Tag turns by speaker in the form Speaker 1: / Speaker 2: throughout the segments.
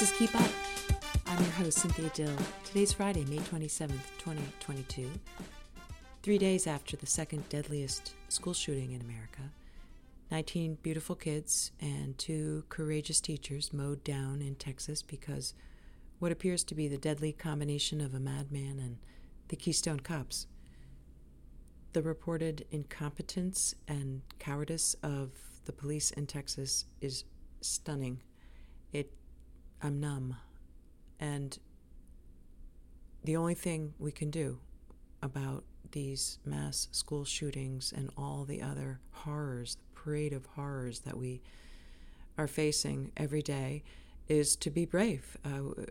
Speaker 1: This is Keep Up. I'm your host, Cynthia Dill. Today's Friday, May 27th, 2022. Three days after the second deadliest school shooting in America, 19 beautiful kids and two courageous teachers mowed down in Texas because what appears to be the deadly combination of a madman and the Keystone Cops. The reported incompetence and cowardice of the police in Texas is stunning. It I'm numb. And the only thing we can do about these mass school shootings and all the other horrors, the parade of horrors that we are facing every day, is to be brave. Uh,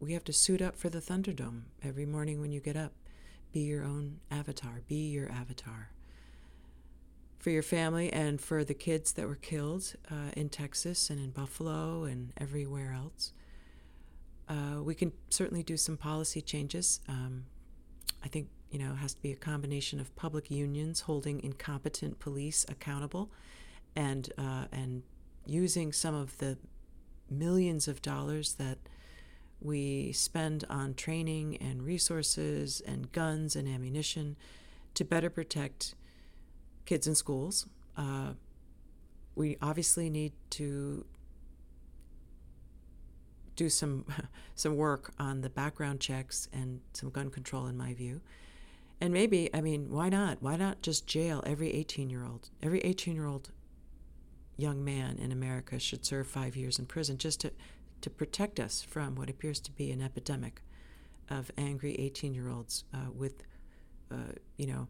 Speaker 1: we have to suit up for the Thunderdome every morning when you get up. Be your own avatar, be your avatar. For your family and for the kids that were killed uh, in Texas and in Buffalo and everywhere else. Uh, we can certainly do some policy changes. Um, I think you know it has to be a combination of public unions holding incompetent police accountable, and uh, and using some of the millions of dollars that we spend on training and resources and guns and ammunition to better protect kids in schools. Uh, we obviously need to do some some work on the background checks and some gun control in my view. And maybe, I mean, why not? Why not just jail every 18-year-old? Every 18-year-old young man in America should serve 5 years in prison just to to protect us from what appears to be an epidemic of angry 18-year-olds uh, with uh, you know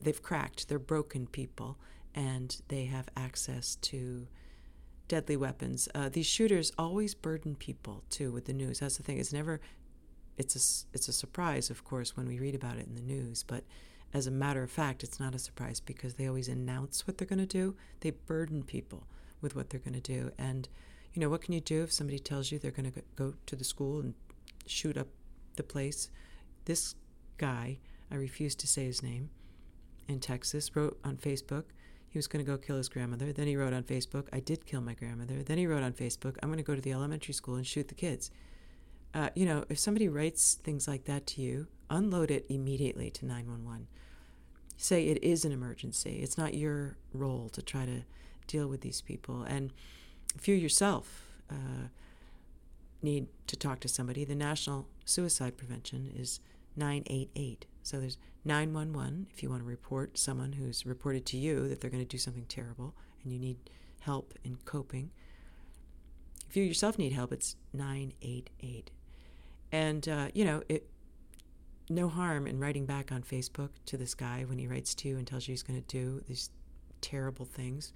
Speaker 1: they've cracked, they're broken people and they have access to deadly weapons. Uh, these shooters always burden people too with the news. That's the thing. It's never. It's a it's a surprise, of course, when we read about it in the news. But as a matter of fact, it's not a surprise because they always announce what they're going to do. They burden people with what they're going to do. And you know what can you do if somebody tells you they're going to go to the school and shoot up the place? This guy, I refuse to say his name, in Texas, wrote on Facebook he was going to go kill his grandmother. Then he wrote on Facebook, I did kill my grandmother. Then he wrote on Facebook, I'm going to go to the elementary school and shoot the kids. Uh, you know, if somebody writes things like that to you, unload it immediately to 911. Say it is an emergency. It's not your role to try to deal with these people. And if you yourself uh, need to talk to somebody, the National Suicide Prevention is 988. So there's 911 if you want to report someone who's reported to you that they're going to do something terrible and you need help in coping. If you yourself need help, it's 988. And, uh, you know, it, no harm in writing back on Facebook to this guy when he writes to you and tells you he's going to do these terrible things.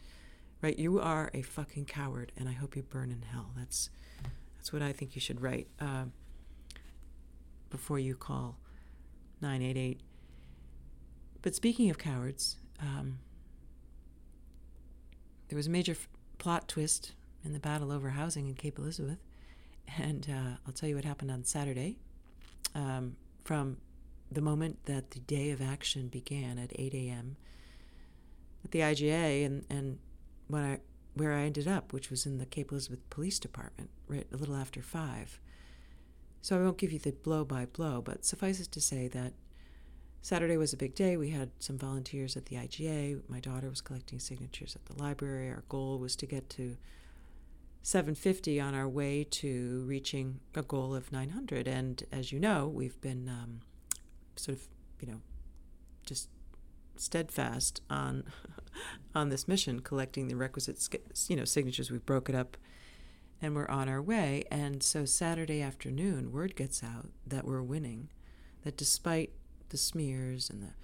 Speaker 1: Right? You are a fucking coward, and I hope you burn in hell. That's that's what I think you should write uh, before you call 988. But speaking of cowards, um, there was a major f- plot twist in the battle over housing in Cape Elizabeth. And uh, I'll tell you what happened on Saturday. Um, from the moment that the day of action began at 8 a.m. at the IGA, and, and when I, where I ended up, which was in the Cape Elizabeth Police Department, right a little after 5. So I won't give you the blow by blow, but suffice it to say that Saturday was a big day. We had some volunteers at the IGA. My daughter was collecting signatures at the library. Our goal was to get to 750 on our way to reaching a goal of 900. And as you know, we've been um, sort of, you know, just steadfast on on this mission, collecting the requisite, you know, signatures. We broke it up, and we're on our way. And so Saturday afternoon, word gets out that we're winning. That despite the smears and the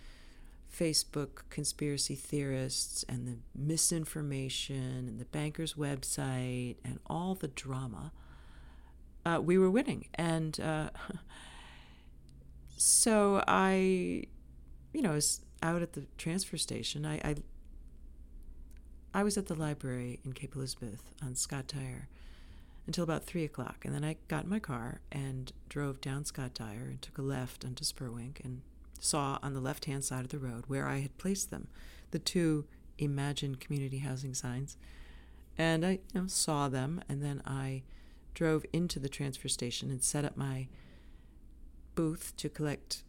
Speaker 1: Facebook conspiracy theorists and the misinformation and the banker's website and all the drama, uh, we were winning. And uh, so I, you know, was out at the transfer station. I, I, I was at the library in Cape Elizabeth on Scott Dyer until about three o'clock, and then I got in my car and drove down Scott Dyer and took a left onto Spurwink and saw on the left hand side of the road where I had placed them, the two Imagine community housing signs. And I you know, saw them, and then I drove into the transfer station and set up my booth to collect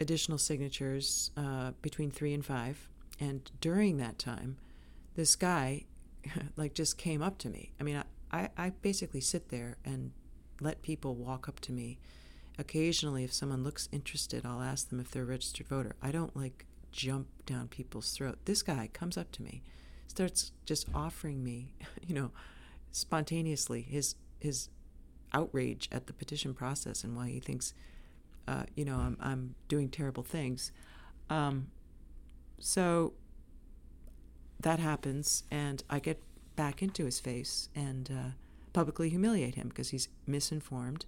Speaker 1: additional signatures uh, between three and five. And during that time, this guy, like, just came up to me. I mean, I, I, I basically sit there and let people walk up to me. Occasionally, if someone looks interested, I'll ask them if they're a registered voter. I don't like jump down people's throat. This guy comes up to me, starts just offering me, you know, spontaneously his his outrage at the petition process and why he thinks, uh, you know, I'm I'm doing terrible things. Um, so that happens, and I get back into his face and uh, publicly humiliate him because he's misinformed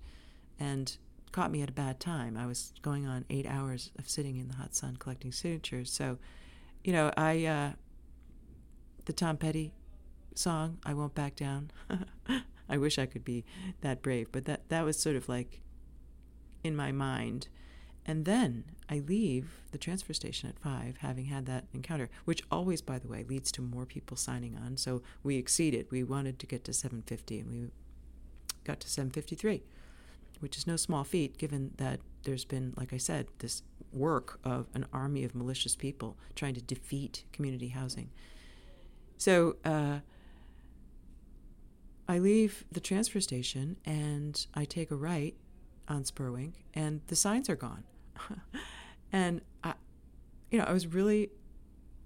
Speaker 1: and caught me at a bad time. I was going on eight hours of sitting in the hot sun collecting signatures. So, you know, I uh, the Tom Petty song, "I Won't Back Down." I wish I could be that brave, but that that was sort of like in my mind. And then I leave the transfer station at five, having had that encounter, which always, by the way, leads to more people signing on. So we exceeded. We wanted to get to 750, and we got to 753 which is no small feat given that there's been, like I said, this work of an army of malicious people trying to defeat community housing. So uh, I leave the transfer station and I take a right on Spurwink, and the signs are gone. and I, you know, I was really,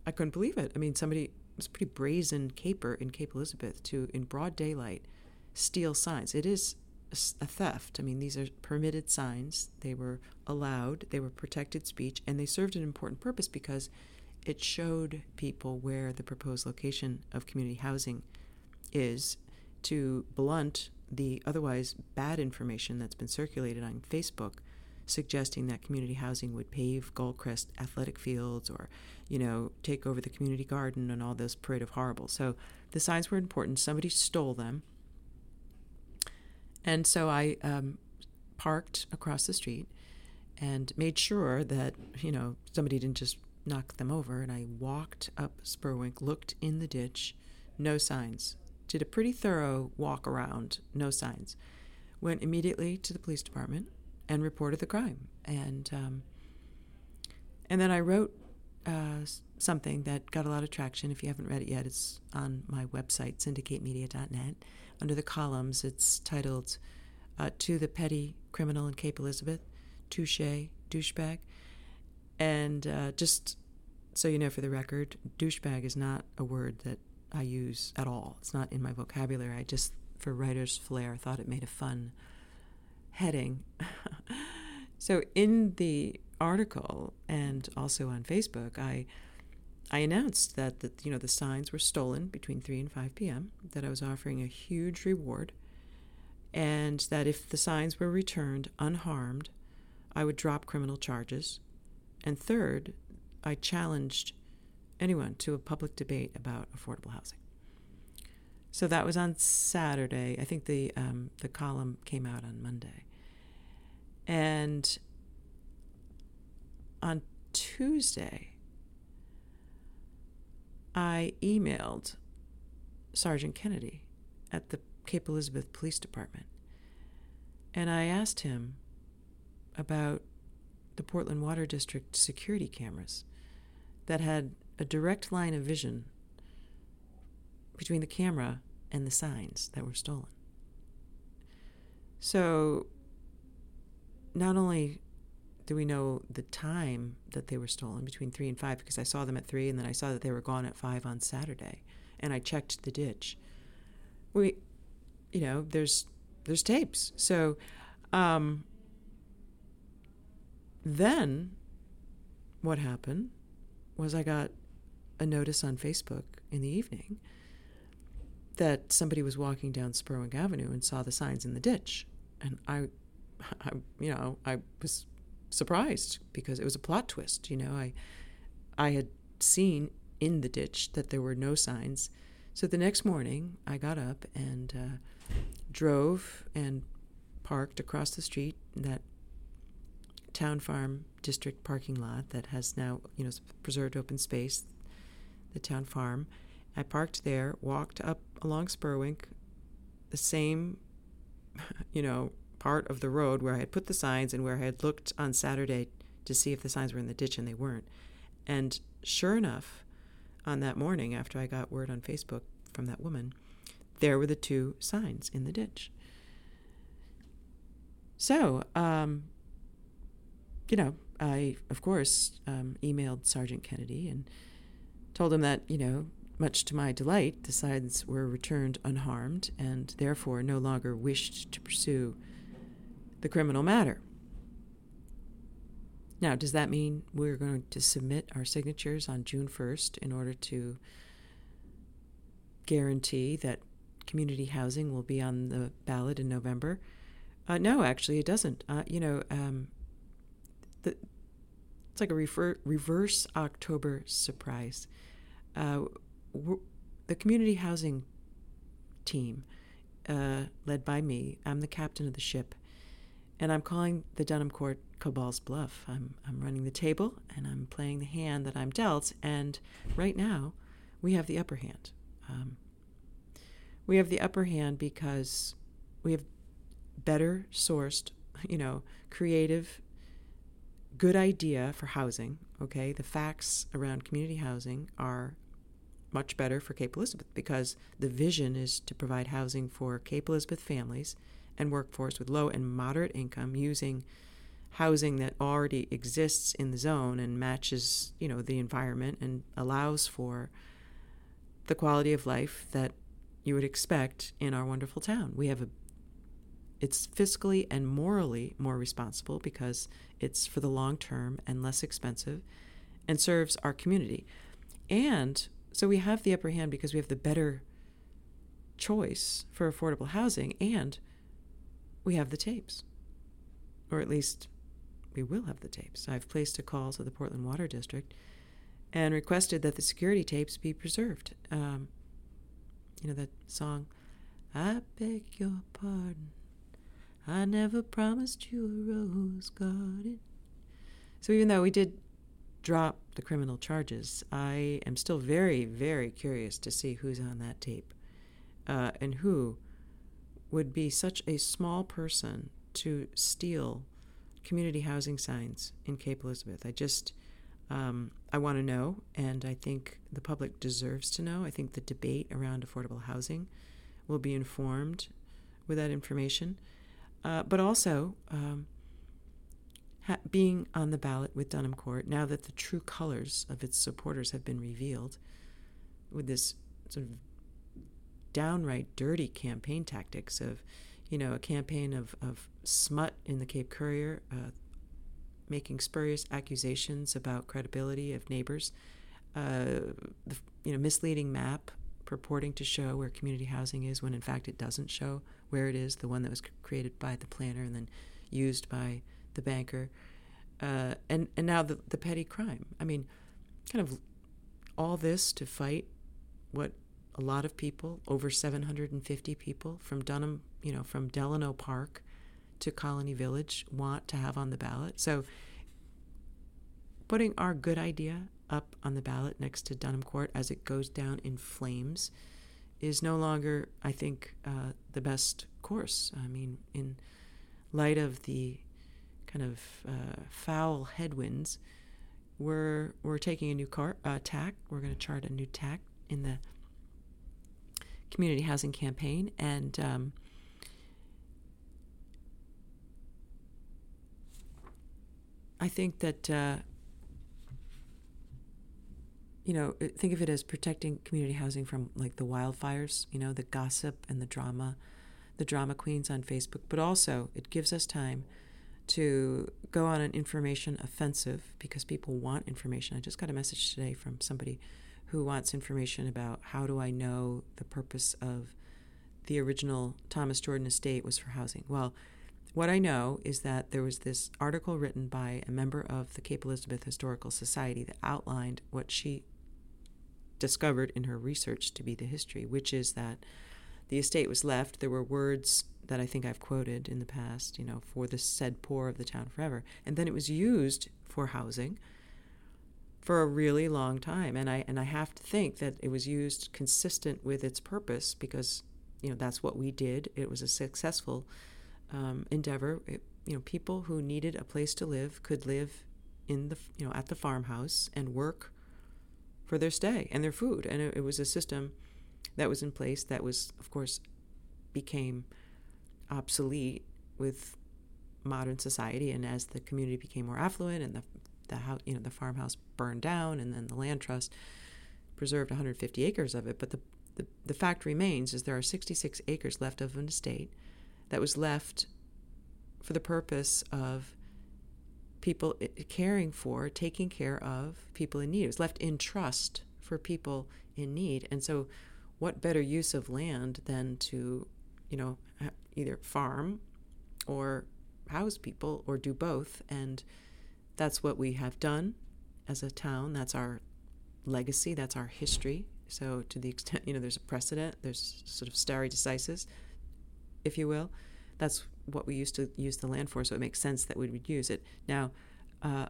Speaker 1: I couldn't believe it. I mean, somebody was a pretty brazen caper in Cape Elizabeth to, in broad daylight, steal signs. It is a theft. I mean, these are permitted signs. They were allowed, they were protected speech, and they served an important purpose because it showed people where the proposed location of community housing is to blunt the otherwise bad information that's been circulated on Facebook suggesting that community housing would pave Gull Crest athletic fields or, you know, take over the community garden and all this parade of horribles. So the signs were important. Somebody stole them and so I um, parked across the street and made sure that, you know, somebody didn't just knock them over. And I walked up Spurwink, looked in the ditch, no signs. Did a pretty thorough walk around, no signs. Went immediately to the police department and reported the crime. And um, and then I wrote uh, something that got a lot of traction. If you haven't read it yet, it's on my website, syndicatemedia.net under the columns, it's titled uh, To the Petty Criminal in Cape Elizabeth, Touche, Douchebag. And uh, just so you know for the record, douchebag is not a word that I use at all. It's not in my vocabulary. I just, for writer's flair, thought it made a fun heading. so in the article and also on Facebook, I I announced that the, you know the signs were stolen between 3 and 5 p.m., that I was offering a huge reward, and that if the signs were returned unharmed, I would drop criminal charges. And third, I challenged anyone to a public debate about affordable housing. So that was on Saturday. I think the um, the column came out on Monday, and on Tuesday I emailed Sergeant Kennedy at the Cape Elizabeth Police Department and I asked him about the Portland Water District security cameras that had a direct line of vision between the camera and the signs that were stolen. So, not only do we know the time that they were stolen between 3 and 5 because I saw them at 3 and then I saw that they were gone at 5 on Saturday and I checked the ditch. We you know, there's there's tapes. So um, then what happened was I got a notice on Facebook in the evening that somebody was walking down Spurwink Avenue and saw the signs in the ditch. And I, I you know, I was surprised because it was a plot twist. You know, I I had seen in the ditch that there were no signs. So the next morning, I got up and uh, drove and parked across the street in that town farm district parking lot that has now, you know, preserved open space, the town farm. I parked there, walked up along Spurwink, the same you know, part of the road where I had put the signs and where I had looked on Saturday to see if the signs were in the ditch and they weren't. And sure enough, on that morning after I got word on Facebook from that woman, there were the two signs in the ditch. So, um, you know, I, of course, um, emailed Sergeant Kennedy and told him that, you know, much to my delight, the signs were returned unharmed and therefore no longer wished to pursue the criminal matter. Now, does that mean we're going to submit our signatures on June 1st in order to guarantee that community housing will be on the ballot in November? Uh, no, actually, it doesn't. Uh, you know, um, the, it's like a refer, reverse October surprise. Uh, the community housing team, uh, led by me, I'm the captain of the ship, and I'm calling the Dunham Court Cabal's bluff. I'm, I'm running the table and I'm playing the hand that I'm dealt, and right now we have the upper hand. Um, we have the upper hand because we have better sourced, you know, creative, good idea for housing. Okay, the facts around community housing are much better for Cape Elizabeth because the vision is to provide housing for Cape Elizabeth families and workforce with low and moderate income using housing that already exists in the zone and matches, you know, the environment and allows for the quality of life that you would expect in our wonderful town. We have a it's fiscally and morally more responsible because it's for the long term and less expensive and serves our community. And so we have the upper hand because we have the better choice for affordable housing and we have the tapes. Or at least we will have the tapes. I've placed a call to the Portland Water District and requested that the security tapes be preserved. Um, you know that song, I beg your pardon. I never promised you a rose garden. So even though we did drop the criminal charges, I am still very, very curious to see who's on that tape uh, and who would be such a small person to steal community housing signs in Cape Elizabeth. I just, um, I want to know, and I think the public deserves to know. I think the debate around affordable housing will be informed with that information. Uh, but also, um, ha- being on the ballot with Dunham Court, now that the true colors of its supporters have been revealed, with this sort of downright dirty campaign tactics of, you know, a campaign of, of smut in the Cape Courier, uh, making spurious accusations about credibility of neighbors, uh, the, you know, misleading map purporting to show where community housing is when in fact it doesn't show where it is, the one that was created by the planner and then used by the banker. Uh, and, and now the, the petty crime. I mean, kind of all this to fight what a lot of people, over 750 people from Dunham, you know, from Delano Park to Colony Village, want to have on the ballot. So putting our good idea up on the ballot next to Dunham Court as it goes down in flames is no longer, I think, uh, the best course. I mean, in light of the kind of uh, foul headwinds, we're we're taking a new car, uh, tack. We're going to chart a new tack in the community housing campaign, and um, I think that uh, you know, uh, think of it as protecting community housing from like the wildfires, you know, the gossip and the drama, the drama queens on Facebook, but also it gives us time to go on an information offensive because people want information. I just got a message today from somebody who wants information about how do I know the purpose of the original Thomas Jordan estate was for housing. Well, what I know is that there was this article written by a member of the Cape Elizabeth Historical Society that outlined what she discovered in her research to be the history, which is that the estate was left. There were words that I think I've quoted in the past, you know, for the said poor of the town forever. And then it was used for housing for a really long time. And I and I have to think that it was used consistent with its purpose because you know that's what we did. It was a successful um, endeavor. It, you know, people who needed a place to live could live in the you know at the farmhouse and work for their stay and their food, and it, it was a system that was in place that was, of course, became obsolete with modern society and as the community became more affluent and the the house, you know the farmhouse burned down and then the land trust preserved 150 acres of it but the, the the fact remains is there are 66 acres left of an estate that was left for the purpose of people eh, caring for taking care of people in need it was left in trust for people in need and so what better use of land than to you know either farm or house people or do both. And that's what we have done as a town. That's our legacy, that's our history. So, to the extent, you know, there's a precedent, there's sort of stare decisis, if you will. That's what we used to use the land for, so it makes sense that we would use it. Now, uh,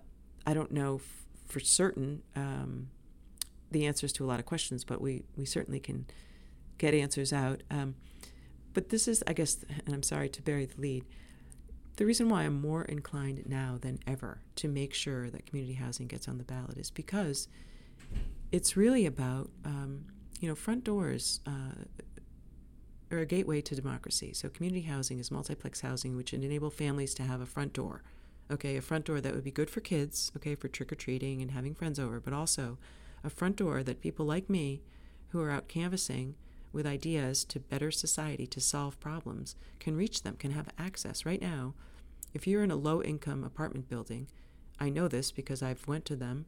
Speaker 1: I don't know f- for certain um, the answers to a lot of questions, but we, we certainly can get answers out. Um, but this is, I guess, and I'm sorry to bury the lead, the reason why I'm more inclined now than ever to make sure that community housing gets on the ballot is because it's really about, um, you know, front doors uh, are a gateway to democracy. So community housing is multiplex housing, which enable families to have a front door. Okay, a front door that would be good for kids, okay, for trick or treating and having friends over, but also a front door that people like me who are out canvassing with ideas to better society to solve problems can reach them, can have access. Right now, if you're in a low income apartment building, I know this because I've went to them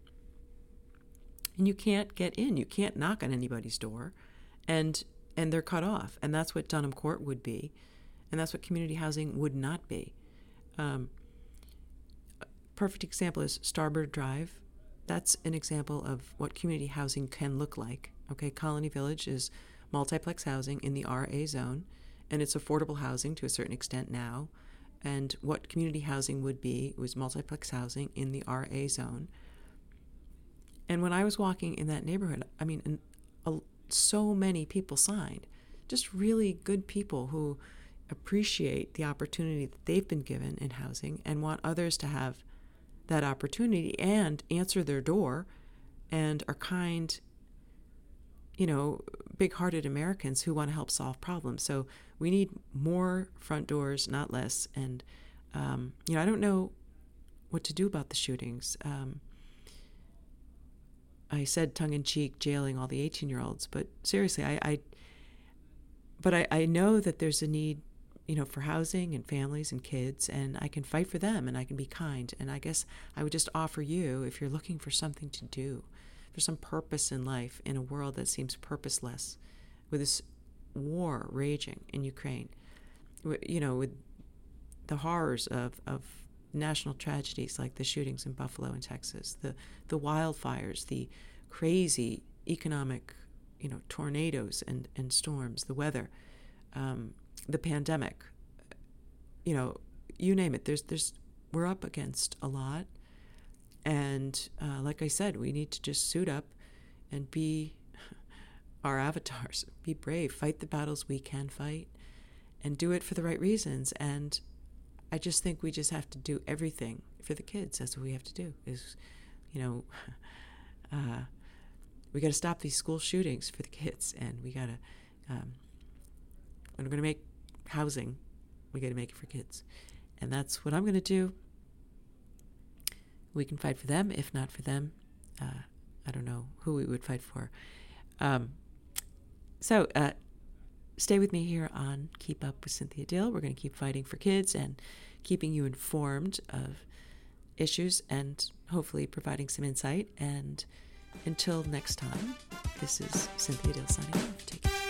Speaker 1: and you can't get in. You can't knock on anybody's door and and they're cut off. And that's what Dunham Court would be. And that's what community housing would not be. Um, perfect example is Starboard Drive. That's an example of what community housing can look like. Okay, Colony Village is multiplex housing in the RA zone, and it's affordable housing to a certain extent now. And what community housing would be was multiplex housing in the RA zone. And when I was walking in that neighborhood, I mean, a, so many people signed, just really good people who appreciate the opportunity that they've been given in housing and want others to have that opportunity and answer their door and are kind you know, big hearted Americans who want to help solve problems. So we need more front doors, not less. And, um, you know, I don't know what to do about the shootings. Um, I said tongue in cheek, jailing all the 18 year olds, but seriously, I, I but I, I know that there's a need, you know, for housing and families and kids, and I can fight for them and I can be kind. And I guess I would just offer you, if you're looking for something to do, for some purpose in life in a world that seems purposeless, with this war raging in Ukraine, you know, with the horrors of, of national tragedies like the shootings in Buffalo and Texas, the, the wildfires, the crazy economic, you know, tornadoes and, and storms, the weather, um, the pandemic, you know, you name it. There's, there's, we're up against a lot. And uh, like I said, we need to just suit up and be our avatars, be brave, fight the battles we can fight, and do it for the right reasons. And I just think we just have to do everything for the kids. That's what we have to do. Is you know, uh, we got to stop these school shootings for the kids, and we got to. Um, we're going to make housing, we got to make it for kids, and that's what I'm going to do we can fight for them. If not for them, uh, I don't know who we would fight for. Um, so uh, stay with me here on Keep Up with Cynthia Dill. We're going to keep fighting for kids and keeping you informed of issues and hopefully providing some insight. And until next time, this is Cynthia Dill signing off. Take care.